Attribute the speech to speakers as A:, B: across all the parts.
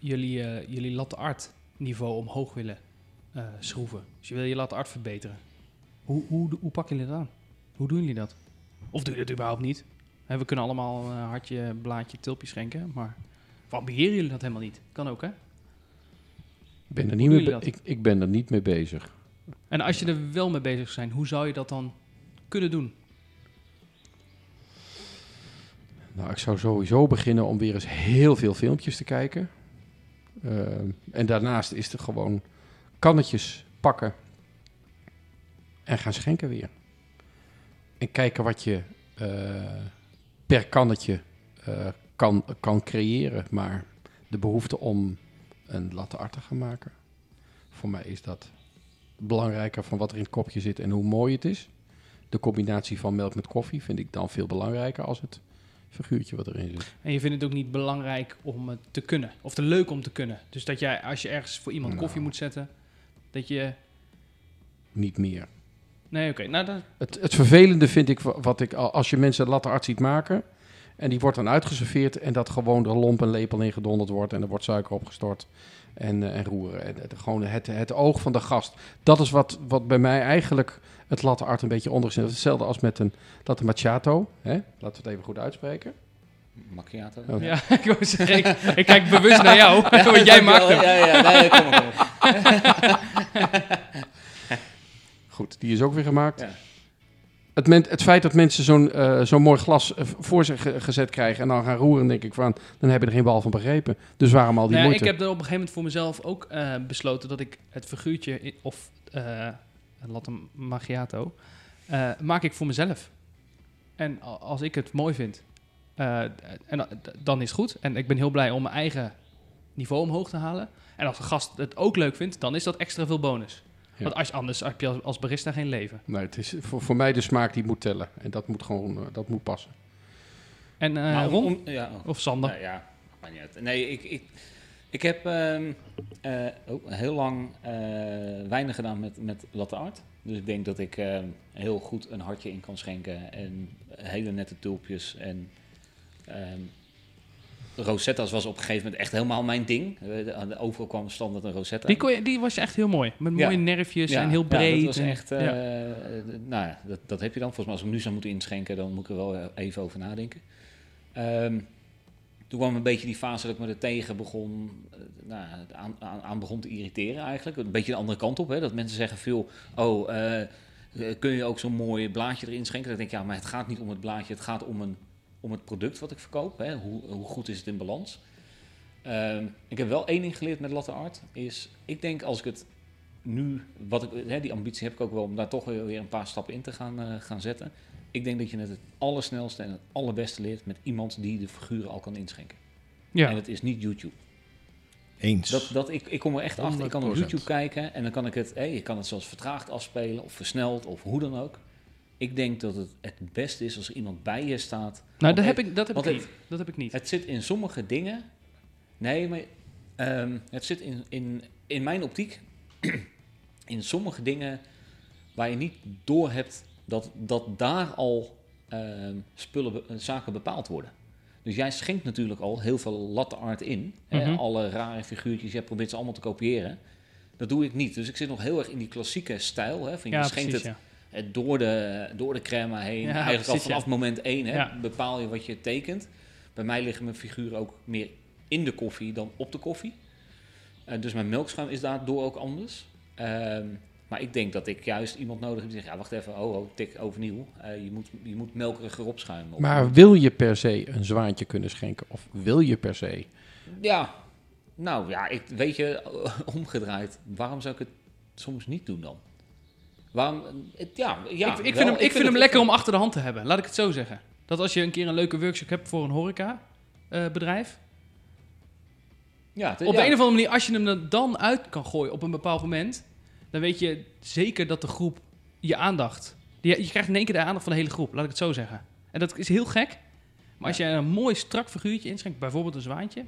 A: jullie, eh, jullie latte art niveau omhoog willen eh, schroeven. Dus je wil je latte art verbeteren. Hoe, hoe, hoe pakken jullie dat aan? Hoe doen jullie dat? Of doe je dat überhaupt niet? Hè, we kunnen allemaal een hartje, blaadje, tilpje schenken, maar waarom beheren jullie dat helemaal niet? Kan ook, hè?
B: Ik ben, er niet mee, ik, ik ben er niet mee bezig.
A: En als je er wel mee bezig zou zijn, hoe zou je dat dan kunnen doen?
B: Nou, ik zou sowieso beginnen om weer eens heel veel filmpjes te kijken. Ehm, en daarnaast is er gewoon kannetjes pakken en gaan schenken weer. En kijken wat je eh, per kannetje eh, kan, kan creëren. Maar de behoefte om een latte art te gaan maken, voor mij is dat belangrijker van wat er in het kopje zit en hoe mooi het is. De combinatie van melk met koffie vind ik dan veel belangrijker als het figuurtje wat erin zit.
A: En je vindt het ook niet belangrijk om het te kunnen. Of te leuk om te kunnen. Dus dat jij, als je ergens voor iemand
B: Nou.
A: koffie moet zetten, dat je...
B: Niet meer.
A: Nee, oké. Nou, dat,
B: Het, het vervelende vind ik wa- wat ik al- als je mensen latte art ziet maken en die wordt dan uitgeserveerd en dat gewoon er lomp en lepel in gedonderd wordt en er wordt suiker opgestort en, eh, en roeren. En, het- gewoon het, het oog van de gast. Dat is wat, wat bij mij eigenlijk het latte art een beetje onder zit. Hetzelfde als met een latte macchiato. Hè? Laten we het even goed uitspreken.
C: Macchiato.
B: Oh.
A: Ja, ik wou zeggen, ik, ik kijk bewust naar jou, want jij maakt hem.
C: Ja, ja, nee, kom maar.
B: Goed, die is ook weer gemaakt.
C: Ja.
B: Het, men- het feit dat mensen zo'n eh, zo'n mooi glas eh, voor zich ge- gezet krijgen en dan gaan roeren, denk ik van, dan heb je er geen bal van begrepen. Dus waarom al die
A: Nou ja,
B: moeite?
A: ik heb er op een gegeven moment voor mezelf ook eh, besloten dat ik het figuurtje, of eh een latte macchiato, eh, maak ik voor mezelf. En als ik het mooi vind, eh, en, dan is het goed. En ik ben heel blij om mijn eigen niveau omhoog te halen. En als een gast het ook leuk vindt, dan is dat extra veel bonus.
B: Ja.
A: Want als, anders heb je als, als barista geen leven.
B: Nee, het is voor, voor mij de smaak die moet tellen. En dat moet gewoon eh, dat moet passen.
A: En eh, Ron
C: om- ja,
A: of Sander?
C: Ja, niet uit. Nee, ik, ik, ik heb ehm, eh, ook heel lang eh, weinig gedaan met, met latte art. Dus ik denk dat ik ehm, heel goed een hartje in kan schenken. En hele nette tulpjes. En ehm Rosetta's was op een gegeven moment echt helemaal mijn ding. Eh, Overal kwam standaard een Rosetta.
A: Die, kon je, die was echt heel mooi. Met
C: Ja.
A: mooie nerfjes
C: Ja,
A: en heel
C: ja,
A: breed.
C: dat was echt,
A: ja.
C: nou ja, dat, dat heb je dan. Volgens mij als ik hem nu zou moeten inschenken, dan moet ik er wel even over nadenken. Toen kwam een beetje die fase dat ik me er tegen begon, eh, nou, aan, aan, aan begon te irriteren eigenlijk. Een beetje de andere kant op, hè? dat mensen zeggen veel, oh, eh, eh, kun je ook zo'n mooi blaadje erin schenken? Dan denk ik, ja, maar het gaat niet om het blaadje, het gaat om, een, om het product wat ik verkoop. Hè? Hoe, hoe goed is het in balans? Ehm, ik heb wel één ding geleerd met latte art, is ik denk als ik het nu, wat ik, hè, die ambitie heb ik ook wel om daar toch weer een paar stappen in te gaan, gaan zetten. Ik denk dat je het het allersnelste en het allerbeste leert met iemand die de figuren al kan inschenken.
A: Ja.
C: En het is niet YouTube.
D: Eens.
C: Dat, dat, ik, ik kom er echt achter. Ik kan op
D: 100%.
C: YouTube kijken en dan kan ik het, hé, je kan het zelfs vertraagd afspelen of versneld of hoe dan ook. Ik denk dat het het beste is als er iemand bij je staat.
A: nou, dat heb
C: het-
A: ik, dat heb ik niet. Dat heb ik niet.
C: het zit in sommige dingen. Nee, maar ehm, het zit in, in, in mijn optiek in sommige dingen waar je niet door hebt dat, dat daar al ehm, spullen, be- zaken bepaald worden. Dus jij schenkt natuurlijk al heel veel latte art in. hè,
A: Mhm.
C: alle rare figuurtjes, jij probeert ze allemaal te kopiëren. Dat doe ik niet. Dus ik zit nog heel erg in die klassieke stijl. Hè, van je
A: ja,
C: schenkt
A: precies,
C: het
A: ja.
C: eh, door de, door de crème heen.
A: Ja,
C: Eigenlijk
A: precies,
C: al vanaf moment één hè, bepaal je wat je tekent. Bij mij liggen mijn figuren ook meer in de koffie dan op de koffie. Eh, dus mijn melkschuim is daardoor ook anders. Ehm, maar ik denk dat ik juist iemand nodig heb die zegt... ja, wacht even, oh, oh tik overnieuw. Eh, je, moet, je moet melkeriger opschuimen. Of-
B: Maar wil je per se een zwaantje kunnen schenken? Of wil je per se?
C: Ja, nou ja, ik, weet je, omgedraaid. Waarom zou ik het soms niet doen dan? Waarom, het, ja, ja,
A: ik, ik
C: wel.
A: vind hem, ik vind hem
C: het-
A: lekker om achter de hand te hebben. Laat ik het zo zeggen. Dat als je een keer een leuke workshop hebt voor een horeca eh, bedrijf,
C: Ja,
A: Op
C: ja.
A: de een of andere manier, als je hem er dan uit kan gooien op een bepaald moment, dan weet je zeker dat de groep je aandacht. Je, je krijgt in één keer de aandacht van de hele groep, laat ik het zo zeggen. En dat is heel gek. Maar als je een mooi strak figuurtje inschenkt, bijvoorbeeld een zwaantje,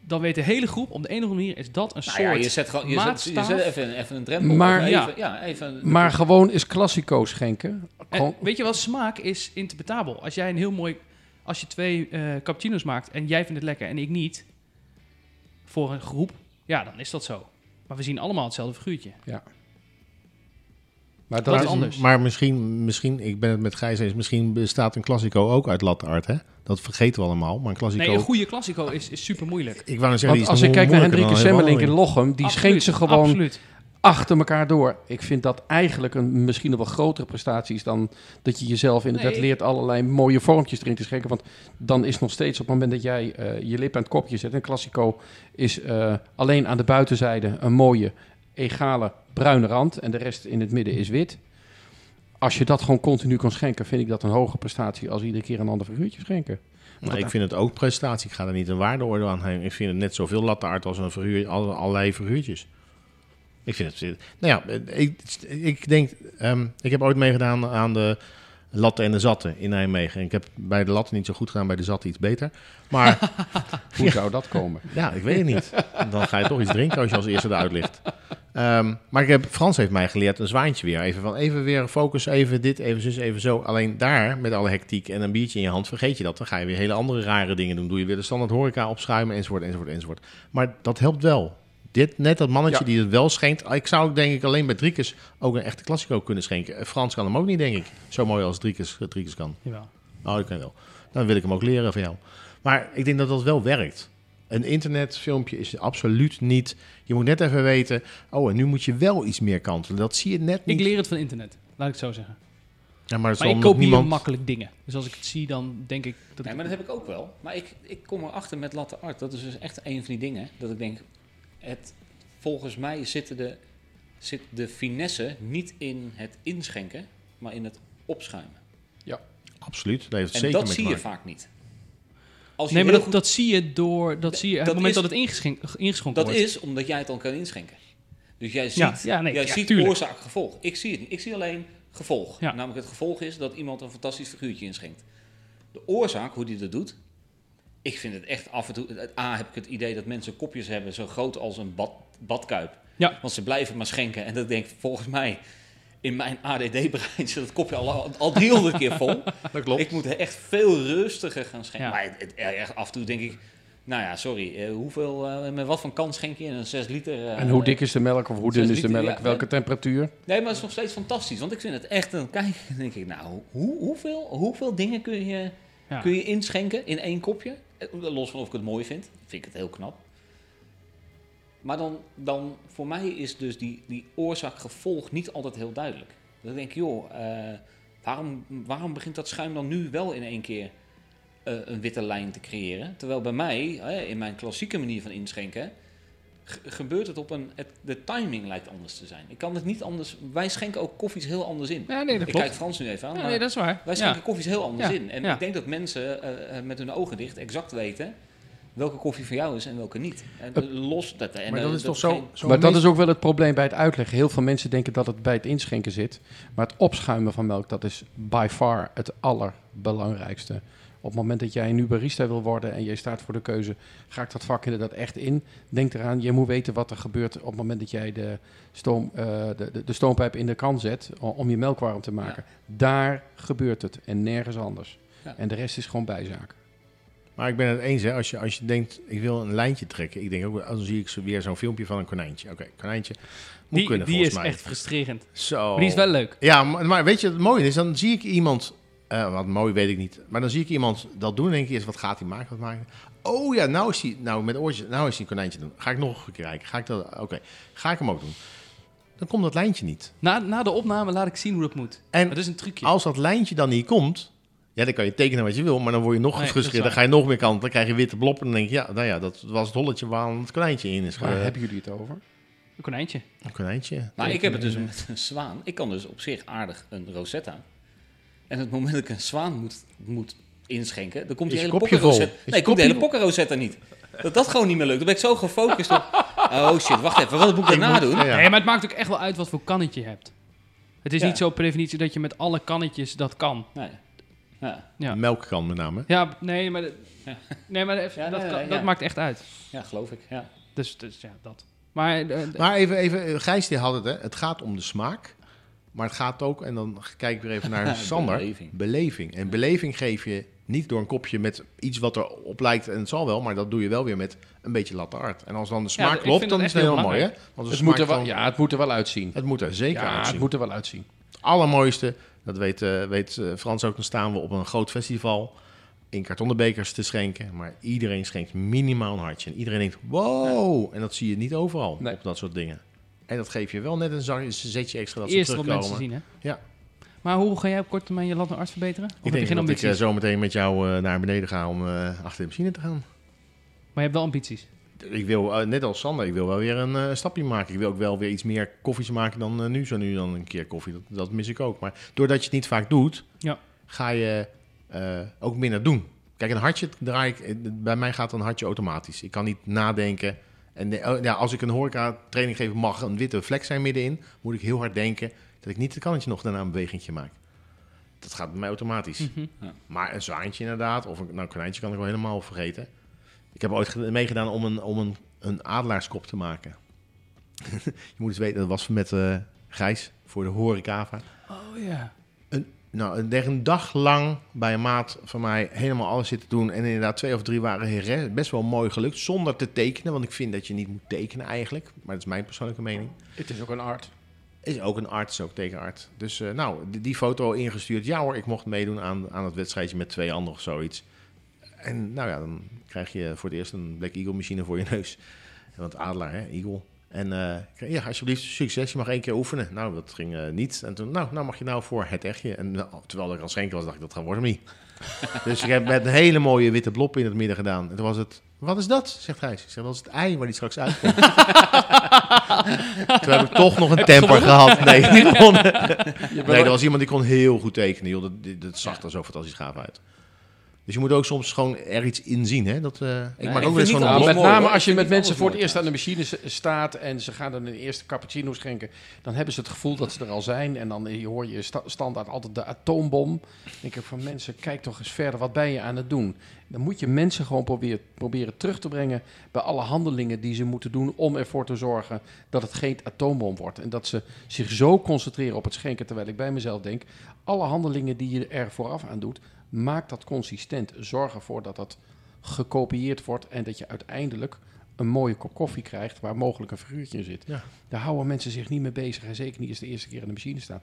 A: dan weet de hele groep op de een of andere manier is dat een
C: Nou
A: soort.
C: ja, je zet, gewoon, je zet, je zet even, even een drempel.
B: Maar-
A: Ja.
C: even, ja, even,
B: Maar gewoon is Classico schenken.
A: En weet je wel, smaak is interpretabel. Als jij een heel mooi, als je twee eh, cappuccino's maakt en jij vindt het lekker en ik niet, voor een groep, ja, dan is dat zo. Maar we zien allemaal hetzelfde figuurtje.
B: maar dat
A: Dat
B: is
A: anders.
D: Maar misschien, misschien, ik ben het met Gijs eens, misschien bestaat een Classico ook uit latte art, hè? Dat vergeten we allemaal, maar een Classico...
A: Nee, een goede Classico is, is super moeilijk.
D: ik wou zeggen,
B: Want
D: die is
B: als ik kijk naar Hendrike
D: een
B: Semmelink in. Lochem, die
A: Absoluut,
B: schenkt ze gewoon
A: Absoluut.
B: Achter elkaar door. Ik vind dat eigenlijk een misschien nog wel grotere prestatie is dan dat je jezelf inderdaad
A: Nee.
B: leert allerlei mooie vormpjes erin te schenken. Want dan is nog steeds op het moment dat jij eh, je lip aan het kopje zet. Een Classico is eh, alleen aan de buitenzijde een mooie, egale bruine rand en de rest in het midden is wit. Als je dat gewoon continu kan schenken, vind ik dat een hoge prestatie als iedere keer een ander figuurtje schenken.
D: Nou, ik vind het ook prestatie. Ik ga er niet een waardeoordeel aan hangen. Ik vind het net zoveel latte art als een figuur, alle, allerlei figuurtjes. Ik vind het... Nou ja, ik, ik denk... ehm, ik heb ooit meegedaan aan de latten en de zatten in Nijmegen. En ik heb bij de latten niet zo goed gedaan, bij de zatten iets beter. Maar
B: Hoe zou dat komen?
D: ja, ik weet het niet. Dan ga je toch iets drinken als je als eerste eruit ligt. Ehm, maar ik heb, Frans heeft mij geleerd een zwaantje weer. Even, van, even weer focus, even dit, even zus, even zo. Alleen daar, met alle hectiek en een biertje in je hand, vergeet je dat. Dan ga je weer hele andere rare dingen doen. Doe je weer de standaard horeca opschuimen, enzovoort, enzovoort, enzovoort. Maar dat helpt wel. Dit, net dat mannetje
A: Ja.
D: die het wel schenkt. Ik zou denk ik alleen bij Driekes ook een echte Classico kunnen schenken. Eh, Frans kan hem ook niet, denk ik. Zo mooi als Driekes, Driekes kan.
A: Jawel.
D: Nou, dat kan wel. Dan wil ik hem ook leren van jou. Maar ik denk dat dat wel werkt. Een internetfilmpje is absoluut niet... Je moet net even weten... Oh, en nu moet je wel iets meer kantelen. Dat zie je net niet.
A: Ik leer het van internet, laat ik het zo zeggen.
D: ja, maar,
A: Maar ik kopieer
D: niemand...
A: makkelijk dingen. Dus als ik het zie, dan denk ik dat
C: Nee,
A: ik...
C: maar dat heb ik ook wel. Maar ik, ik kom erachter met latte art. Dat is dus echt een van die dingen. Dat ik denk, het, volgens mij zit de, zit de finesse niet in het inschenken, maar in het opschuimen.
D: Absoluut, dat heeft
C: En
D: zeker
C: dat zie je vaak niet. Als je
A: Nee, maar dat,
C: goed-
A: dat zie je door... Dat zie je het
C: dat
A: moment
C: is-
A: dat het ingeschonken
C: dat
A: wordt.
C: is omdat jij het dan kan inschenken. Dus jij ziet,
A: Ja, ja, nee,
C: jij
A: ja,
C: ziet
A: tuurlijk.
C: oorzaak gevolg. Ik zie het niet. Ik zie alleen gevolg.
A: Ja.
C: Namelijk het gevolg is dat iemand een fantastisch figuurtje inschenkt. De oorzaak, hoe die dat doet, ik vind het echt af en toe... A, heb ik het idee dat mensen kopjes hebben zo groot als een bad, badkuip.
A: Ja.
C: Want ze blijven maar schenken. En dat denk ik, volgens mij, in mijn ADD-brein zit het kopje al, al 300 keer vol.
D: Dat klopt.
C: Ik moet er echt veel rustiger gaan schenken.
A: Ja.
C: Maar het, echt af en toe denk ik, nou ja, sorry, eh, hoeveel, eh, met wat voor kans schenk je in een 6 liter? eh,
B: En hoe dik is de melk of hoe dun is de
C: liter,
B: melk?
C: ja.
B: Welke temperatuur?
C: Nee, maar het is nog steeds fantastisch. Want ik vind het echt, dan kijk denk ik, nou, hoe, hoeveel, hoeveel dingen kun je,
A: Ja.
C: kun je inschenken in één kopje? Eh, Los van of ik het mooi vind, vind ik het heel knap. Maar dan, dan voor mij is dus die, die oorzaak-gevolg niet altijd heel duidelijk. Dan denk ik, joh, eh, waarom, waarom begint dat schuim dan nu wel in één keer eh, een witte lijn te creëren? Terwijl bij mij, in mijn klassieke manier van inschenken, gebeurt het op een... Het, de timing lijkt anders te zijn. Ik kan het niet anders... Wij schenken ook koffies heel anders in.
A: Ja, nee, dat
C: ik
A: klopt.
C: kijk Frans nu even aan.
A: Ja,
C: maar
A: nee, dat is waar.
C: wij
A: Ja.
C: schenken koffies heel anders
A: Ja,
C: in. En
A: ja.
C: ik denk dat mensen eh, eh, met hun ogen dicht exact weten welke koffie voor jou is en welke niet. En, los dat. En,
D: Maar dat is toch zo... zo
B: maar dat is ook wel het probleem bij het uitleggen. Heel veel mensen denken dat het bij het inschenken zit. Maar het opschuimen van melk, dat is by far het allerbelangrijkste. Op het moment dat jij nu barista wil worden en je staat voor de keuze, ga ik dat vak inderdaad echt in? Denk eraan, je moet weten wat er gebeurt op het moment dat jij de, stoom, eh, de, de, de stoompijp in de kan zet om je melk warm te maken. Daar gebeurt het en nergens anders.
C: Ja.
B: En de rest is gewoon bijzaak.
D: Maar ik ben het eens, hè. Als je, als je denkt, ik wil een lijntje trekken. Ik denk ook, dan zie ik zo weer zo'n filmpje van een konijntje. Oké, konijntje moet
A: Die,
D: kunnen
A: die
D: volgens
A: is
D: mij.
A: echt frustrerend.
D: Zo.
A: Maar die is wel leuk.
D: Ja, maar, maar weet je, het mooie is, dan zie ik iemand, eh, wat mooi weet ik niet, maar dan zie ik iemand dat doen en denk ik eerst, wat gaat hij maken, wat maken? Oh ja, nou is hij, nou met oortjes, nou is hij een konijntje doen. Ga ik nog een keer kijken, ga ik dat, oké, ga ik hem ook doen. Dan komt dat lijntje niet.
A: Na, na de opname laat ik zien hoe dat moet.
D: En
A: Dat is een trucje.
D: als dat lijntje dan niet komt, ja, dan kan je tekenen wat je wil, maar dan word je nog
A: Nee,
D: gefrustreerd, dan ga je nog meer kant, dan krijg je witte blop en dan denk je, ja, nou ja, dat was het holletje waar het konijntje in is.
B: Waar hebben jullie het over?
A: Een konijntje.
D: Een konijntje.
C: Maar ik heb het dus met een zwaan. Ik kan dus op zich aardig een Rosetta. En het moment dat ik een zwaan moet, moet inschenken, dan komt die hele
D: kopje
C: pokken
D: vol?
C: Rosetta.
D: Is je
C: Nee, komt de hele
D: kopje
C: pokken Rosetta niet. Dat dat gewoon niet meer lukt. Dan ben ik zo gefocust op... Oh shit, wacht even. Wat moet ik daarna doen?
A: Nee, maar het maakt ook echt wel uit wat voor kannetje je hebt. Het is
C: Ja.
A: niet zo per definitie dat je met alle kannetjes dat kan.
C: Nee. Ja,
A: Ja.
D: Melkkan met name.
A: Ja, nee, maar, de-
C: Ja.
A: nee, maar dat,
C: nee,
A: kan-
C: nee,
A: dat maakt echt uit.
C: ja geloof ik. Ja.
A: Dus, dus ja, dat. Maar eh,
D: Maar even, even eh, Gijs die had het, hè. Het gaat om de smaak. Maar het gaat ook, en dan kijk ik weer even naar Sander,
C: Beleving.
D: beleving. En beleving geef je niet door een kopje met iets wat erop lijkt, en het zal wel, maar dat doe je wel weer met een beetje latte art. En als dan de smaak klopt, dan is het heel
A: heel
D: mooi, hè? Want
B: Het moet, er wel,
D: van-
B: ja, het moet er wel uitzien.
D: het moet er zeker
B: ja,
D: uitzien.
B: het moet er wel uitzien.
D: Het allermooiste, dat weet, eh, weet eh, Frans ook, dan staan we op een groot festival in kartonnen bekers te schenken. Maar iedereen schenkt minimaal een hartje. En iedereen denkt, wow! En dat zie je niet overal
B: Nee.
D: op dat soort dingen. En dat geef je wel net een zetje extra dat
A: eerst
D: ze
A: wat
D: terugkomen.
A: mensen zien, hè?
D: Ja.
A: Maar hoe ga jij op korte termijn je lat en arts verbeteren? Of
D: Ik denk
A: je geen
D: dat ik
A: ambities?
D: eh, zo meteen met jou eh, naar beneden ga om eh, achter de machine te gaan.
A: Maar je hebt wel ambities.
D: Ik wil, net als Sander, ik wil wel weer een stapje maken. Ik wil ook wel weer iets meer koffies maken dan nu. Zo nu dan een keer koffie. Dat, dat mis ik ook. Maar doordat je het niet vaak doet,
A: Ja.
D: ga je ook minder doen. Kijk, een hartje draai ik... Bij mij gaat een hartje automatisch. Ik kan niet nadenken. En oh, ja, als ik een horeca training geef, mag een witte vlek zijn middenin. Moet ik heel hard denken dat ik niet het kannetje nog daarna een bewegingje maak. Dat gaat bij mij automatisch.
A: Mhm.
D: Maar een zwaantje inderdaad, of een nou, konijntje kan ik wel helemaal vergeten. Ik heb ooit ge- meegedaan om een, om een, een adelaarskop te maken. je moet eens weten, dat was met eh Gijs voor de horecava.
A: Oh ja.
D: Nou, een- een dag lang bij een maat van mij helemaal alles zitten doen. En inderdaad, twee of drie waren her- best wel mooi gelukt. Zonder te tekenen, want ik vind dat je niet moet tekenen eigenlijk. Maar dat is mijn persoonlijke mening.
B: Het is ook een art.
D: Is ook een arts, ook tekenart. Dus eh, nou, die, die foto ingestuurd. Ja hoor, ik mocht meedoen aan, aan het wedstrijdje met twee anderen of zoiets. En nou ja, dan krijg je voor het eerst een Black Eagle machine voor je neus. Want Adelaar, hè, Eagle. En eh, ja, alsjeblieft, succes. Je mag één keer oefenen. Nou, dat ging eh, niet. En toen, nou, nou mag je nou voor het echtje. En nou, terwijl ik aan het schenken was, dacht ik, dat gaat worden niet. dus ik heb met een hele mooie witte blop in het midden gedaan. En toen was het, wat is dat? Zegt hij. Ik zeg, dat is het ei waar die straks uitkomt. toen heb ik toch nog een temper gehad. Nee, niet gewonnen. Nee, er was iemand die kon heel goed tekenen. Joh. Dat, dat- dat zag er zo fantastisch gaaf uit. Dus je moet ook soms gewoon er iets in zien. Hè? Dat, eh, ik maak ook
C: vind
D: wel eens
C: niet
D: gewoon een
B: met
C: mooi,
B: name
C: hoor.
B: als je met mensen voor het eerst aan de machine s- staat en ze gaan dan een eerste cappuccino schenken, dan hebben ze het gevoel dat ze er al zijn. En dan eh, hoor je sta- standaard altijd de atoombom. Dan denk ik van mensen, kijk toch eens verder, wat ben je aan het doen? Dan moet je mensen gewoon proberen, proberen terug te brengen bij alle handelingen die ze moeten doen om ervoor te zorgen dat het geen atoombom wordt. En dat ze zich zo concentreren op het schenken, terwijl ik bij mezelf denk, alle handelingen die je er vooraf aan doet, maak dat consistent. Zorg ervoor dat dat gekopieerd wordt en dat je uiteindelijk een mooie kop koffie krijgt waar mogelijk een figuurtje in zit.
D: Ja.
B: Daar houden mensen zich niet mee bezig en zeker niet als de eerste keer in de machine staan.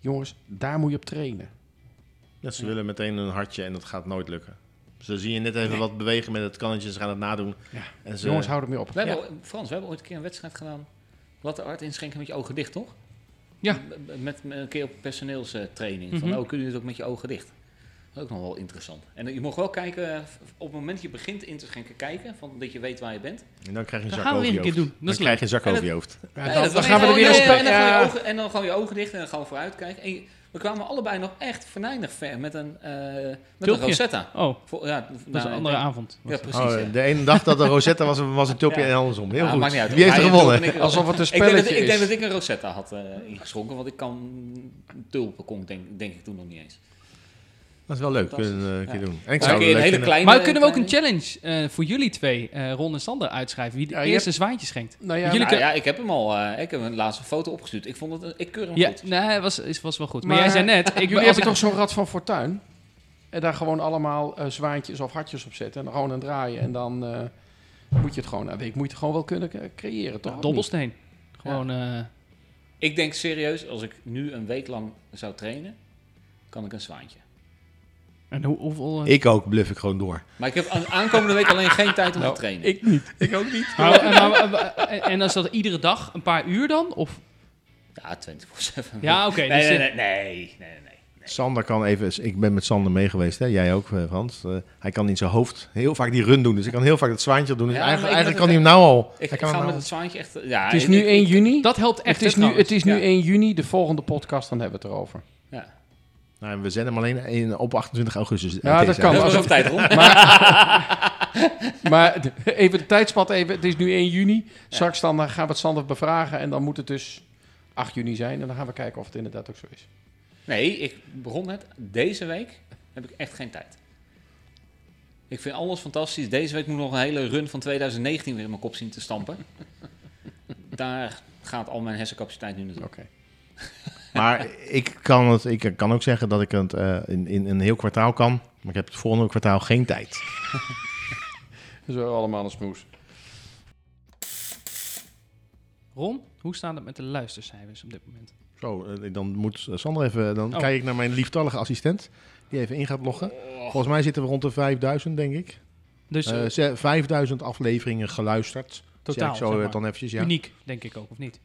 B: Jongens, daar moet je op trainen.
D: Ja, ze willen meteen een hartje en dat gaat nooit lukken. Zo zie je net even wat bewegen met het kannetje, ze gaan het nadoen.
B: Ja.
D: En ze,
B: Jongens, hou er mee op.
C: We hebben, Frans, we hebben ooit een keer een wedstrijd gedaan. Latte art inschenken met je ogen dicht, toch?
A: Ja.
C: Met, met een keer op personeelstraining. Van,
A: Mhm.
C: oh, kun je het ook met je ogen dicht? Dat is ook nog wel interessant. En eh, je mag wel kijken, eh, op het moment dat je begint in te schenken, kijken. Van, dat je weet waar je bent.
D: en dan krijg je een zak
A: gaan we
D: over
A: weer
D: je
A: een keer
D: hoofd.
A: doen.
D: Dan krijg je een zak over je hoofd.
B: Dan, gaan we er weer
C: nee,
B: eens
C: en, dan gewoon je ogen, en dan gewoon je ogen dicht en dan gewoon vooruit kijken. En je- we kwamen allebei nog echt venijnig ver met een, eh met een. Rosetta.
A: Oh,
C: ja,
A: dat is
C: nou,
A: een andere
C: ik-
A: avond.
C: Ja, precies.
D: Oh,
C: ja.
D: de ene dag dat de Rosetta was, was een tulpje
C: Ja.
D: en andersom. Heel
C: Ja,
D: goed.
C: maakt niet uit.
D: Wie heeft er gewonnen?
B: Alsof het een
C: Ik denk, dat,
B: spelletje
C: ik denk dat ik een Rosetta had eh, ingeschonken, want ik kan tulpen kon ik denk, denk ik toen nog niet eens.
D: Dat is wel leuk, kunnen we een
C: Ja.
D: keer doen. En ik
C: Maar
D: zou
C: een een hele kleine...
A: Maar kunnen we ook een challenge eh, voor jullie twee, eh, Ron en Sander, uitschrijven? Wie de
B: Ja,
A: eerste zwaantje schenkt?
B: Nou ja,
A: Jullie
C: Nou, ja, ik heb hem al. eh, ik heb een laatste foto opgestuurd. Ik vond het, ik keur hem
A: Ja,
C: goed.
A: nee, het was, is- was wel goed. Maar,
B: Maar
A: jij zei net... Ik,
B: Jullie hebben
A: ik,
B: toch zo'n rad van fortuin? En daar gewoon allemaal eh, zwaantjes of hartjes op zetten. En dan gewoon aan draaien. En dan eh, moet je het gewoon, nou, weet ik, moet je het gewoon wel kunnen eh, creëren, toch?
A: Dobbelsteen. Gewoon... eh,
C: Ik denk serieus, als ik nu een week lang zou trainen, kan ik een zwaantje.
A: En hoe, hoeveel... eh,
D: Ik ook, bluff ik gewoon door.
C: Maar ik heb aan, aankomende week alleen geen tijd om
B: Nou,
C: te trainen.
B: Ik niet. Ik ook niet.
A: maar- en, maar- en, en is dat iedere dag een paar uur dan? Of,
C: Ja, 24-7.
A: ja, oké.
C: nee,
A: dus,
C: nee,
A: eh,
C: nee, nee, nee, nee, nee.
D: Sander kan even, ik ben met Sander mee geweest, hè? jij ook eh, Frans. Eh, hij kan in zijn hoofd heel vaak die run doen, dus ik kan heel vaak het zwaantje doen. Dus
C: Ja,
D: eigenlijk, eigenlijk kan hij hem nou al.
C: Ik,
D: hij
C: ik
D: kan
C: ga
D: hem
C: met
D: nou
C: het zwaantje echt... Ja,
B: Het is
C: ik-
B: nu
C: ik-
B: 1 juni.
A: Dat helpt echt,
B: Het is, nu, het is nu
C: Ja.
B: 1 juni. De volgende podcast, dan hebben we het erover.
D: Nou, we zenden hem alleen in, op 28 augustus.
B: Ja, dat kan.
C: Dat was tijd rond.
B: maar even de tijdspad even. Het is nu 1 juni. Straks dan eh, gaan we het Sander bevragen. En dan moet het dus 8 juni zijn. En dan gaan we kijken of het inderdaad ook zo is.
C: Nee, ik begon net. Deze week heb ik echt geen tijd. Ik vind alles fantastisch. Deze week moet ik nog een hele run van 2019 weer in mijn kop zien te stampen. Daar gaat al mijn hersencapaciteit nu naartoe.
B: Oké.
D: Maar ik kan, het, ik kan ook zeggen dat ik het eh, in, in een heel kwartaal kan. Maar ik heb het volgende kwartaal geen tijd.
B: Zo allemaal een smoes.
A: Ron, hoe staat het met de luistercijfers op dit moment?
D: Zo, eh, dan moet Sander even... Dan
A: Oh.
D: kijk ik naar mijn lieftallige assistent. Die even in gaat loggen. Volgens mij zitten we rond de 5000, denk ik.
A: Dus
D: Eh,
A: eh,
D: ze- 5000 afleveringen geluisterd.
A: totaal,
D: Zeg ik zo
A: zeg
D: eh,
A: maar.
D: dan eventjes, ja.
A: uniek, denk ik ook, of niet?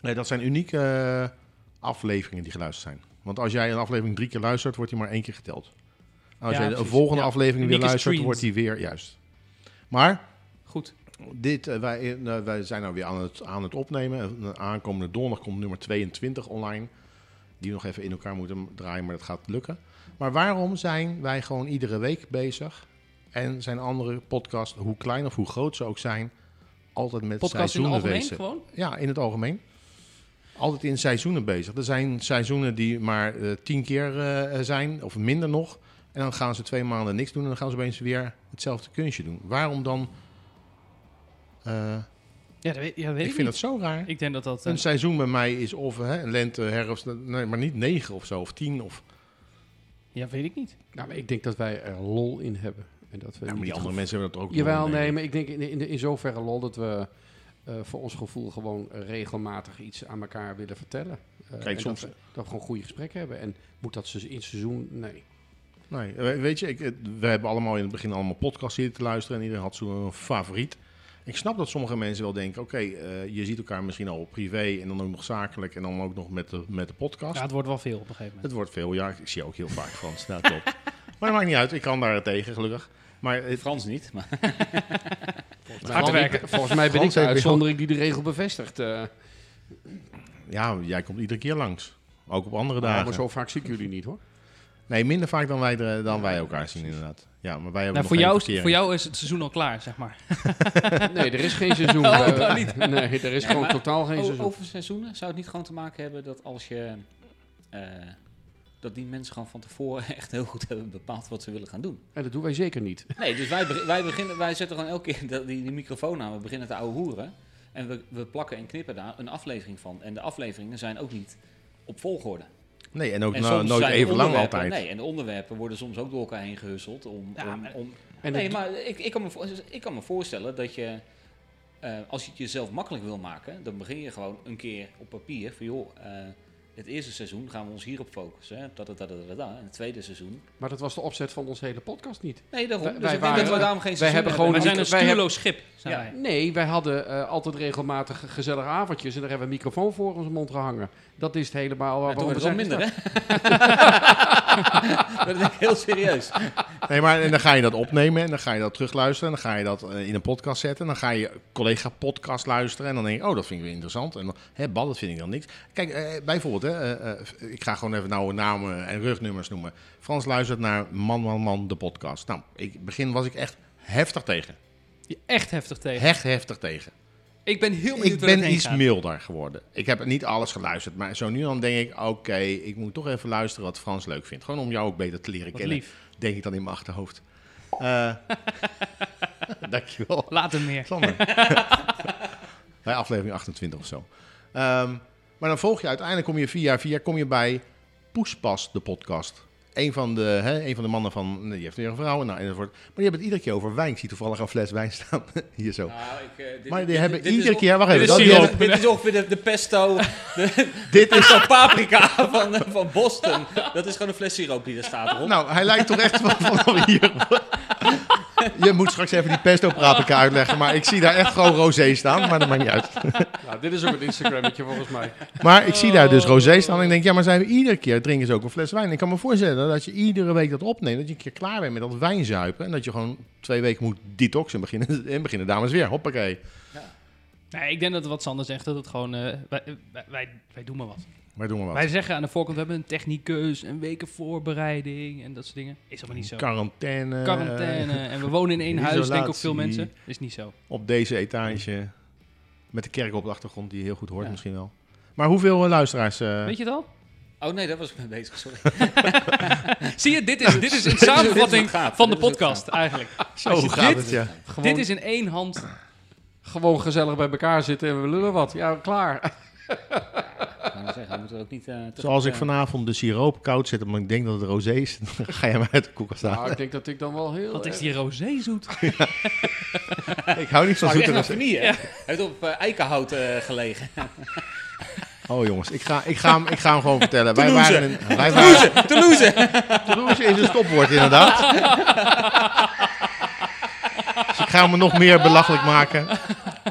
D: Nee, dat zijn unieke eh, afleveringen die geluisterd zijn. Want als jij een aflevering drie keer luistert, wordt die maar één keer geteld. Als
A: Ja,
D: jij de volgende
A: Ja.
D: aflevering weer luistert,
A: streams.
D: wordt die weer juist. Maar
A: Goed.
D: dit, eh, wij, eh, wij zijn nou weer aan het, aan het opnemen. Eh, aankomende donderdag komt nummer 22 online. Die we nog even in elkaar moeten draaien, maar dat gaat lukken. Maar waarom zijn wij gewoon iedere week bezig? En zijn andere podcasts, hoe klein of hoe groot ze ook zijn, altijd met
A: Podcast in het algemeen
D: bezig?
A: gewoon?
D: Ja, in het algemeen. Altijd in seizoenen bezig. Er zijn seizoenen die maar eh, tien keer eh, zijn, of minder nog. En dan gaan ze twee maanden niks doen en dan gaan ze opeens weer hetzelfde kunstje doen. Waarom dan? Eh,
A: Ja, dat weet, ja, dat weet
D: ik
A: ik,
D: vind
A: niet.
D: het zo raar.
A: Ik denk dat dat...
D: Een seizoen bij mij is of hè, lente, herfst, nee, maar niet negen of zo, of tien. Of,
A: ja, weet ik niet.
B: Nou, maar ik denk dat wij er lol in hebben. En dat we
D: ja, maar die andere mensen hebben dat ook.
B: Jawel, nee,
D: ik.
B: maar ik denk in, in, in zoverre lol dat we voor ons gevoel gewoon regelmatig iets aan elkaar willen vertellen. Eh,
D: Kijk,
B: en
D: soms-
B: Dat we, dat we gewoon goede gesprekken hebben. En moet dat ze in seizoen? Nee.
D: Nee, eh, weet je, ik, eh, we hebben allemaal in het begin allemaal podcasts zitten te luisteren en iedereen had zo'n favoriet. Ik snap dat sommige mensen wel denken, oké, eh, je ziet elkaar misschien al privé en dan ook nog zakelijk en dan ook nog met de, met de podcast.
A: Ja, het wordt wel veel op een gegeven moment.
D: Het wordt veel, ja, ik zie ook heel vaak Frans, dat klopt. Maar dat maakt niet uit, ik kan daar tegen, gelukkig. Maar het,
C: Frans niet, maar
B: Volgens
A: Hard
B: mij ben
A: werken.
B: ik, volgens mij ben ik de uitzondering die de regel bevestigt. eh.
D: ja, jij komt iedere keer langs. Ook op andere
B: Ja,
D: dagen.
B: maar zo vaak zie ik jullie niet hoor.
D: Nee, minder vaak dan wij, dan wij elkaar zien inderdaad. Ja, maar wij hebben
A: Nou,
D: nog
A: voor,
D: geen
A: jou, voor jou is het seizoen al klaar, zeg maar.
B: Nee, er is geen seizoen.
A: Oh,
B: Eh,
A: nou niet.
B: Nee, er is
C: Ja,
B: gewoon totaal geen seizoen.
C: over seizoenen zou het niet gewoon te maken hebben dat als je... eh, dat die mensen gewoon van tevoren echt heel goed hebben bepaald wat ze willen gaan doen.
B: En dat doen wij zeker niet.
C: Nee, dus wij, wij, beginnen, wij zetten gewoon elke keer dat- die, die microfoon aan. We beginnen te ouwe hoeren. En we, we plakken en knippen daar een aflevering van. En de afleveringen zijn ook niet op volgorde.
D: Nee, en ook
C: en
D: nou, nooit even lang altijd.
C: Nee, en de onderwerpen worden soms ook door elkaar heen gehusseld. Om,
A: Ja,
C: om,
B: En
C: nee, maar ik, ik, kan me, voor- ik kan me voorstellen dat je... eh, als je het jezelf makkelijk wil maken, dan begin je gewoon een keer op papier van joh, eh, het eerste seizoen gaan we ons hierop focussen. Hè, da, da, da, da, da, da. En het tweede seizoen.
B: Maar dat was de opzet van onze hele podcast niet.
C: Nee, daarom.
B: Wij-
C: dus
B: wij
C: ik denk
B: waren-
C: dat we daarom geen
B: wij
C: seizoen
B: hebben gewoon
A: Wij zijn een stuurloos schip, zijn
C: Ja.
A: wij.
B: Nee, wij hadden eh, altijd regelmatig gezellige avondjes en daar hebben we een microfoon voor onze mond gehangen. Dat is het helemaal
C: Ja,
B: waarom
C: toen
B: we
C: het wel
B: zijn
C: minder, hè? dat denk ik heel serieus.
D: Nee, maar en dan ga je dat opnemen en dan ga je dat terugluisteren. En dan ga je dat eh, in een podcast zetten. En dan ga je collega-podcast luisteren. En dan denk je, oh, dat vind ik weer interessant. En dan, hè, bal, dat vind ik dan niks. Kijk, eh, bijvoorbeeld, hè, eh, eh, ik ga gewoon even nou namen en rugnummers noemen. Frans luistert naar Man, Man, Man, de podcast. Nou, ik begin was ik echt heftig tegen.
A: Je echt heftig tegen.
D: Echt heftig tegen.
A: Ik ben heel benieuwd
D: Ik ben iets
A: gaat.
D: milder geworden. Ik heb niet alles geluisterd. Maar zo nu dan denk ik, oké, ik moet toch even luisteren wat Frans leuk vindt. Gewoon om jou ook beter te leren
A: Wat
D: kennen.
A: lief.
D: Denk ik dan in mijn achterhoofd. Eh dankjewel.
A: Later meer.
D: Sander. bij aflevering 28 of zo. Ehm, maar dan volg je uiteindelijk, kom je via via kom je bij Poespas, de podcast. Een van de, hè, een van de mannen van, die heeft weer een vrouw, nou, enzovoort. Maar die hebben het iedere keer over wijn. Ik zie toevallig een fles wijn staan, hier zo.
C: Nou, ik, eh, dit-
D: Maar die
C: dit-
D: hebben
C: dit
D: iedere keer, wacht
A: dit
D: even,
A: is
D: dat, die
A: siroop.
D: hebben-
C: Dit is ongeveer de, de pesto, de,
D: dit is
C: pesto paprika van, van Boston. Dat is gewoon een fles siroop die er staat erop.
D: Nou, hij lijkt toch echt van, vanaf hier. Je moet straks even die pesto paprika uitleggen, maar ik zie daar echt gewoon rosé staan, maar dat maakt niet uit.
B: Nou, dit is ook een Instagrammetje volgens mij.
D: Maar ik zie daar dus rosé staan en ik denk, ja, maar zijn we iedere keer drinken ze ook een fles wijn. Ik kan me voorstellen dat je iedere week dat opneemt, dat je een keer klaar bent met dat wijnzuipen en dat je gewoon twee weken moet detoxen en beginnen, en beginnen dames weer. Hoppakee.
A: Nee, ik denk dat wat Sander zegt, dat het gewoon... eh, wij, wij, wij doen maar wat.
D: Maar doen wat.
A: Wij zeggen aan de voorkant, we hebben een technicus, een weken voorbereiding en dat soort dingen. Is allemaal niet zo.
D: Quarantaine.
A: Quarantaine. En we wonen in één huis, denk ik ook veel mensen. Is niet zo.
D: Op deze etage. Met de kerk op de achtergrond, die je heel goed hoort
A: Ja.
D: misschien wel. Maar hoeveel eh, luisteraars? eh,
A: Weet je het al?
C: Oh nee, daar was ik mee bezig, sorry.
A: Zie je, dit is, dit is een samenvatting van de podcast eigenlijk.
D: zo
A: je
D: gaat
A: dit-
D: het, ja.
B: Gewoon,
A: Dit is in één hand.
B: gewoon gezellig bij elkaar zitten en we lullen wat. Ja, klaar.
C: Wou zeggen, we moeten ook niet... eh, te
D: Zoals ik
C: eh,
D: vanavond de siroop koud zet, omdat ik denk dat het rosé is, dan ga je hem uit de koelkast halen.
B: Nou, ik denk dat ik dan wel heel...
A: Wat is
B: erg-
A: die rosé zoet?
D: Ik hou niet van
C: echt
D: zoete
C: naar
D: rosé.
C: hè? Hij heeft op eh, eikenhout eh, gelegen.
D: Oh jongens, ik ga, ik, ga hem, ik ga hem gewoon vertellen. Wij
C: Toulouse.
D: waren, in, wij waren
C: Toulouse!
D: Toulouse is een stopwoord inderdaad. dus ik ga me nog meer belachelijk maken.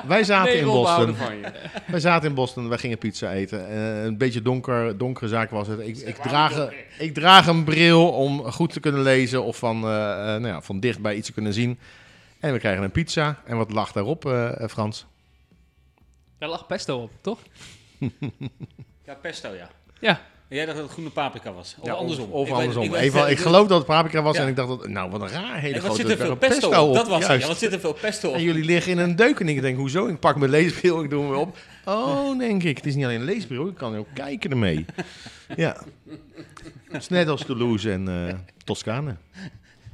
D: Wij zaten
B: Nee,
D: in
B: we
D: Boston.
B: van je.
D: Wij zaten in Boston, wij gingen pizza eten. Eh, een beetje donker, donkere zaak was het. Ik, ik, draag, ik draag een bril om goed te kunnen lezen of van, eh, eh, nou ja, van dichtbij iets te kunnen zien. En we krijgen een pizza. En wat lag daarop, eh, eh, Frans?
A: Daar lag pesto op, toch?
C: Ja, pesto, ja.
A: Ja.
C: En jij dacht dat het groene paprika was? Of
D: Ja,
C: andersom?
D: Of
C: Ik weet-
D: andersom.
C: ik weet-
D: Even, ik geloof dat het paprika was
C: Ja.
D: en ik dacht, dat, nou wat een raar, hele
C: wat
D: grote
C: zit er veel
D: berg
C: pesto, op?
D: op.
C: Dat was het.
D: Juist.
C: Ja, wat zit er veel pesto op?
D: En jullie liggen in een deuk en ik denk, hoezo? Ik pak mijn leesbril, ik doe hem weer op. Oh, denk ik. Het is niet alleen een leesbril, ik kan ook kijken ermee. Ja. Het is net als Toulouse en eh Toscane.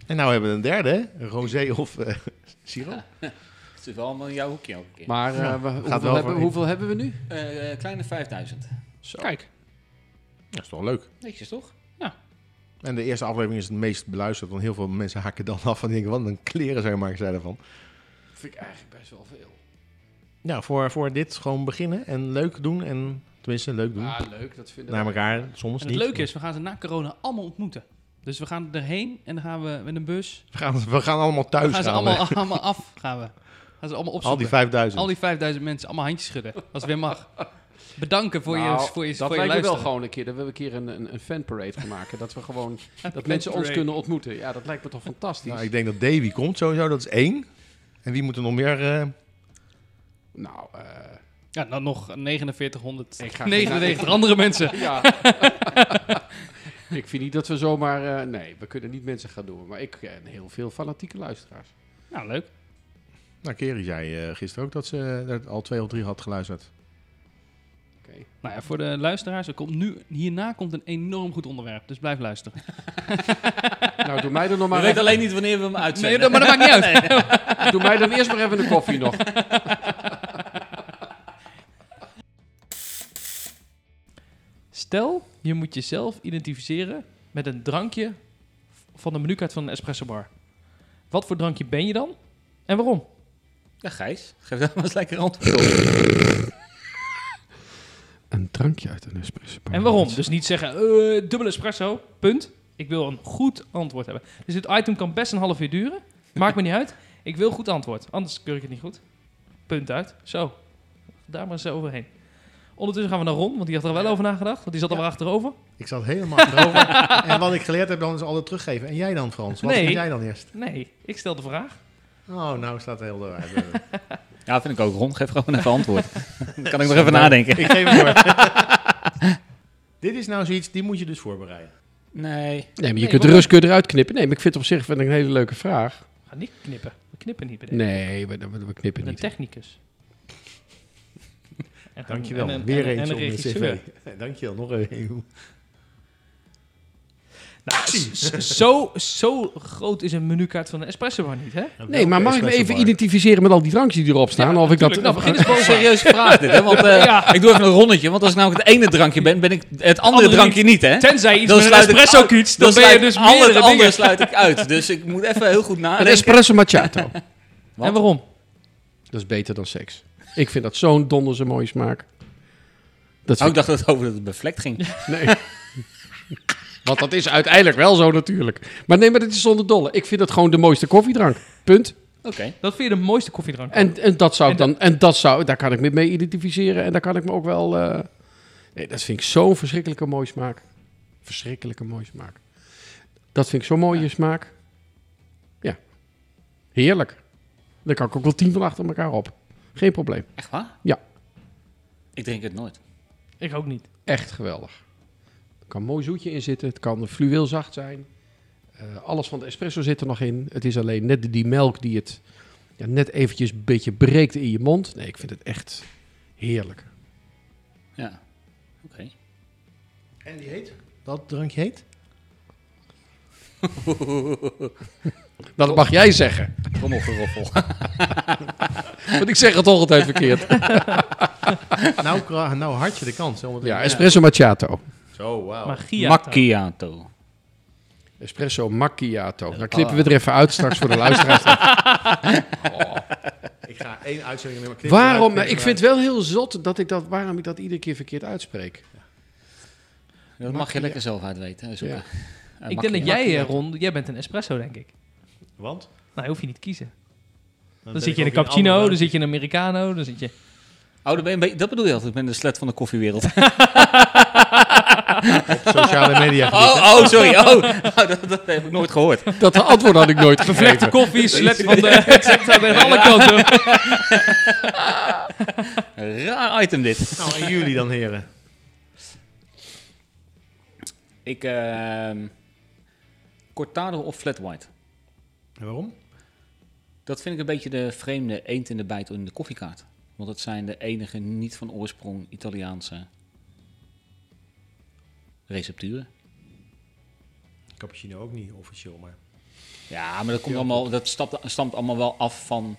D: En nou hebben we een derde, hè? Een rosé of eh siroop.
C: Het is wel allemaal in jouw hoekje ook een keer.
B: Maar eh,
D: Ja,
B: we-
D: gaat
B: hoeveel,
D: wel
B: hebben, hoeveel hebben we nu?
C: Eh, eh, kleine 5000.
A: Kijk.
D: Dat is toch leuk.
C: Netjes, toch?
D: En de eerste aflevering is het meest beluisterd, want heel veel mensen haken dan af en denken, wat een kleren zijn maken zij ervan.
B: vind ik eigenlijk best wel veel.
D: Ja, voor, voor dit gewoon beginnen en leuk doen en, tenminste leuk doen.
B: Ah, leuk. Dat vinden
D: Naar elkaar, soms
A: En het
D: niet.
A: leuke is, we gaan ze na corona allemaal ontmoeten. Dus we gaan erheen en dan gaan we met een bus.
D: We gaan, we gaan allemaal thuis
A: We gaan ze
D: gaan we.
A: allemaal, allemaal af. Gaan we. Gaan ze allemaal
D: Al
A: opzoeken.
D: die 5000.
A: Al die 5000 mensen, allemaal handjes schudden. Als het weer mag. Bedanken voor
B: Nou,
A: je, voor je,
B: dat
A: voor je
B: lijkt me wel gewoon een keer. Dat we een keer een, een, een fanparade gaan maken. Dat we gewoon... dat mensen ons kunnen ontmoeten. Ja, dat lijkt me toch fantastisch.
D: Nou, ik denk dat Davy komt sowieso, dat is één. En wie moet er nog meer... eh,
B: Nou, eh,
A: Ja, dan nog 4900.
B: Ik ga
A: 99 andere mensen.
B: ja. ik vind niet dat we zomaar... eh, nee, we kunnen niet mensen gaan doen. Maar ik ken heel veel fanatieke luisteraars.
A: Nou, leuk.
D: nou, Kerry zei eh, gisteren ook dat ze er al twee of drie had geluisterd.
B: Oké.
A: Nou ja, voor de luisteraars, er komt nu, hierna komt een enorm goed onderwerp. Dus blijf luisteren.
B: Nou, doe mij dan nog
C: Maar
B: maar
C: we weten
B: even,
C: alleen niet wanneer we hem
A: Nee,
C: uitzenden.
A: dat- maar dat maakt niet uit.
B: doe mij dan eerst maar even de koffie nog.
A: Stel, je moet jezelf identificeren met een drankje van de menukaart van een espresso bar. Wat voor drankje ben je dan? En waarom?
C: Ja, Gijs, geef daar maar eens lekker antwoord op.
B: Een drankje uit een espresso.
A: En waarom? Dus niet zeggen, eh dubbele espresso, punt. Ik wil een goed antwoord hebben. Dus dit item kan best een half uur duren. Maakt me niet uit. Ik wil goed antwoord. Anders keur ik het niet goed. Punt uit. Zo. Daar maar eens overheen. Ondertussen gaan we naar Ron, want die had er wel over nagedacht. Want die zat er wel achterover.
D: Ik zat helemaal achterover. en wat ik geleerd heb, dan is altijd teruggeven. En jij dan, Frans? Wat
A: Nee.
D: vind jij dan eerst?
A: Nee, ik stel de vraag.
D: Oh, nou staat het heel eruit.
C: Ja, vind ik ook. Ron, geef gewoon even antwoord. Dan kan ik nog even nadenken.
D: ik geef het door. Dit is nou zoiets, die moet je dus voorbereiden.
C: Nee.
B: Nee, maar je
A: Nee,
B: kunt de rust kun je eruit knippen. Nee, maar ik vind het op zich vind ik een hele leuke vraag.
A: Ga niet knippen. We knippen niet bij deze.
B: Nee, we, we, we knippen
A: Een
B: niet.
A: technicus. En een-
D: Dankjewel.
A: en een-
D: Weer
A: en een-
D: eens
A: en
D: op
A: een regisseur.
D: cv. Dankjewel, nog een.
A: Nou, zo, zo groot is een menukaart van een espresso bar niet, hè?
B: Nee, maar mag ik me even
D: identificeren?
B: met al die drankjes die erop staan?
A: Ja,
B: of ik dat...
A: Nou, begin eens
C: Een serieuze vraag dit, hè? Want eh,
A: Ja.
C: ik doe even een rondetje. Want als ik nou het ene drankje ben, ben ik het andere
A: Andere
C: drankje niet, hè?
A: Tenzij iets
C: Dan
A: met een
C: sluit
A: espresso kiets, dan, ben
C: sluit
A: je dus
C: al het
A: meerdere
C: andere
A: dingen.
C: sluit ik uit. Dus ik moet even heel goed
B: Een
C: nadenken.
B: espresso macchiato.
A: En waarom?
B: dat is beter dan seks. Ik vind dat zo'n donderse mooie smaak. Dat
C: Oh, ik dacht dat het over het bevlekt ging.
B: nee. Want dat is uiteindelijk wel zo natuurlijk. Maar nee, maar dit is zonder dolle. Ik vind het gewoon de mooiste koffiedrank. Punt.
C: Oké.
A: Dat vind je de mooiste koffiedrank?
B: En, en dat zou ik
A: En
B: dan... En dat zou... Daar kan ik me mee identificeren. En daar kan ik me ook wel... eh, nee, dat vind ik zo'n verschrikkelijke mooie smaak. Verschrikkelijke mooie smaak. Dat vind ik zo'n mooie smaak. Ja. Heerlijk. Daar kan ik ook wel tien van achter elkaar op. Geen probleem.
C: Echt waar?
B: Ja.
C: Ik drink het nooit.
E: Ik ook niet.
B: Echt geweldig. Er kan een mooi zoetje in zitten. Het kan fluweel zacht zijn. Eh, alles van de espresso zit er nog in. Het is alleen net die melk die het ja, net eventjes een beetje breekt in je mond. Nee, ik vind het echt heerlijk.
C: Ja, oké.
D: En die heet? Dat drankje heet?
B: Dat mag jij zeggen.
C: Trommelgeroffel.
B: Want ik zeg het toch altijd verkeerd.
D: nou, nou had je de kans. hè,
B: Ja, espresso macchiato.
D: Zo, wauw.
C: Macchiato.
B: Espresso macchiato. Dan knippen we er even uit straks voor de luisteraars.
D: Ik ga één uitzending nemen. knippen
B: Waarom?
D: eruit,
B: Nou, ik vind het wel heel zot dat ik dat, waarom ik dat iedere keer verkeerd uitspreek.
C: Dat mag je lekker zelf uitweten.
B: Ja.
C: Eh,
E: Ik denk dat jij, eh, Ron, jij bent een espresso, denk ik.
D: Want?
E: Nou, hoef je niet te kiezen. Dan, zit je in een cappuccino, dan zit je in een americano, dan zit je...
C: Oh, dat, ben je een beetje- dat bedoel je altijd. Ik ben de slet van de koffiewereld.
D: sociale media. gebied?
C: Oh, oh sorry. Oh, Oh, dat, dat heb ik nooit gehoord.
B: Dat antwoord had ik nooit gegeven.
E: koffie, slet van de... Ik aan alle kanten.
C: Raar item dit.
D: Nou, en jullie dan, heren?
C: Ik, ehm cortado of flat white.
D: En waarom?
C: Dat vind ik een beetje de vreemde eend in de bijt in de koffiekaart. Want het zijn de enige niet van oorsprong Italiaanse recepturen.
D: Cappuccino ook niet officieel, maar...
C: Ja, maar dat, komt allemaal, dat stapt, stamt allemaal wel af van,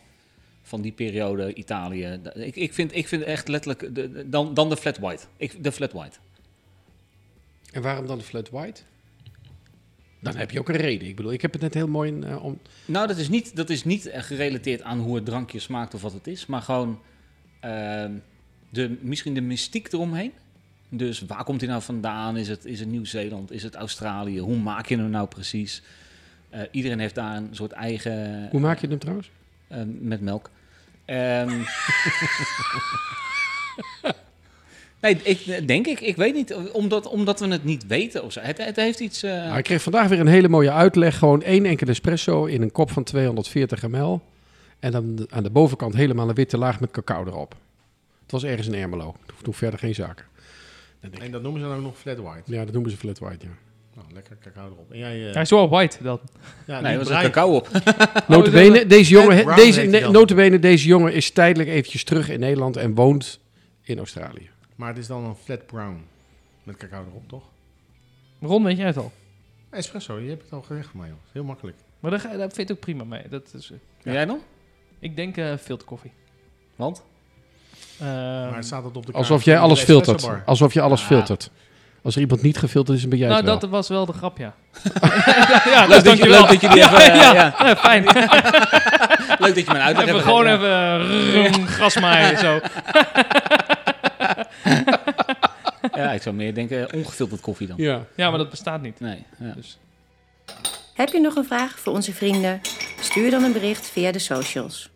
C: van die periode Italië. Ik, ik, vind, ik vind echt letterlijk de, de- dan, dan de flat white. Ik, de flat white.
B: En waarom dan de flat white? Dan heb je ook een reden. Ik bedoel, ik heb het net heel mooi in, eh, om...
C: Nou, dat is niet, dat is niet gerelateerd aan hoe het drankje smaakt of wat het is, maar gewoon ehm, de, misschien de mystiek eromheen. Dus waar komt hij nou vandaan? Is het, is het Nieuw-Zeeland? Is het Australië? Hoe maak je hem nou precies? Eh, iedereen heeft daar een soort eigen...
B: Hoe maak je hem trouwens?
C: eh, met melk. Ehm, nee, ik, denk ik. Ik weet niet. Omdat, omdat we het niet weten of zo. Het, het heeft iets... eh,
B: Nou, ik kreeg vandaag weer een hele mooie uitleg. Gewoon één enkele espresso in een kop van 240 ml. En dan aan de bovenkant helemaal een witte laag met cacao erop. Het was ergens in Ermelo. Toen, toen verder geen zaken. Ik,
D: En dat noemen ze dan ook nog flat white.
B: ja, dat noemen ze flat white, ja.
D: Nou, lekker cacao erop. En jij... eh,
E: Hij is wel white dan.
D: ja,
C: nee, er was er cacao op.
B: Notabene, deze jongen, deze, notabene, deze jongen is tijdelijk eventjes terug in Nederland en woont in Australië.
D: Maar het is dan een flat brown. Met cacao erop, toch?
E: Ron, weet jij het al?
D: Espresso, je hebt het al gezegd voor mij, joh. Heel makkelijk.
E: Maar daar, ga- daar vind ik het ook prima mee. Dat is, eh,
C: En jij dan?
E: ik denk eh filterkoffie.
C: Want?
E: Ehm,
D: maar het staat het op de kaart
B: Alsof jij alles filtert. Alsof je alles filtert. Als er iemand niet gefilterd is, dan ben jij
E: nou,
B: het wel.
E: dat was wel de grap, ja. ja,
C: Leuk dat, je, leuk dat je die even...
E: ja,
C: eh, ja.
E: ja, fijn.
C: Leuk dat je mijn uitleg hebt
E: gewoon even rum, grasmaaien zo.
C: Ja, ik zou meer denken ongefilterd koffie dan.
B: Ja.
E: Ja, maar dat bestaat niet.
C: Nee, ja.
E: Dus.
F: Heb je nog een vraag voor onze vrienden? Stuur dan een bericht via de socials.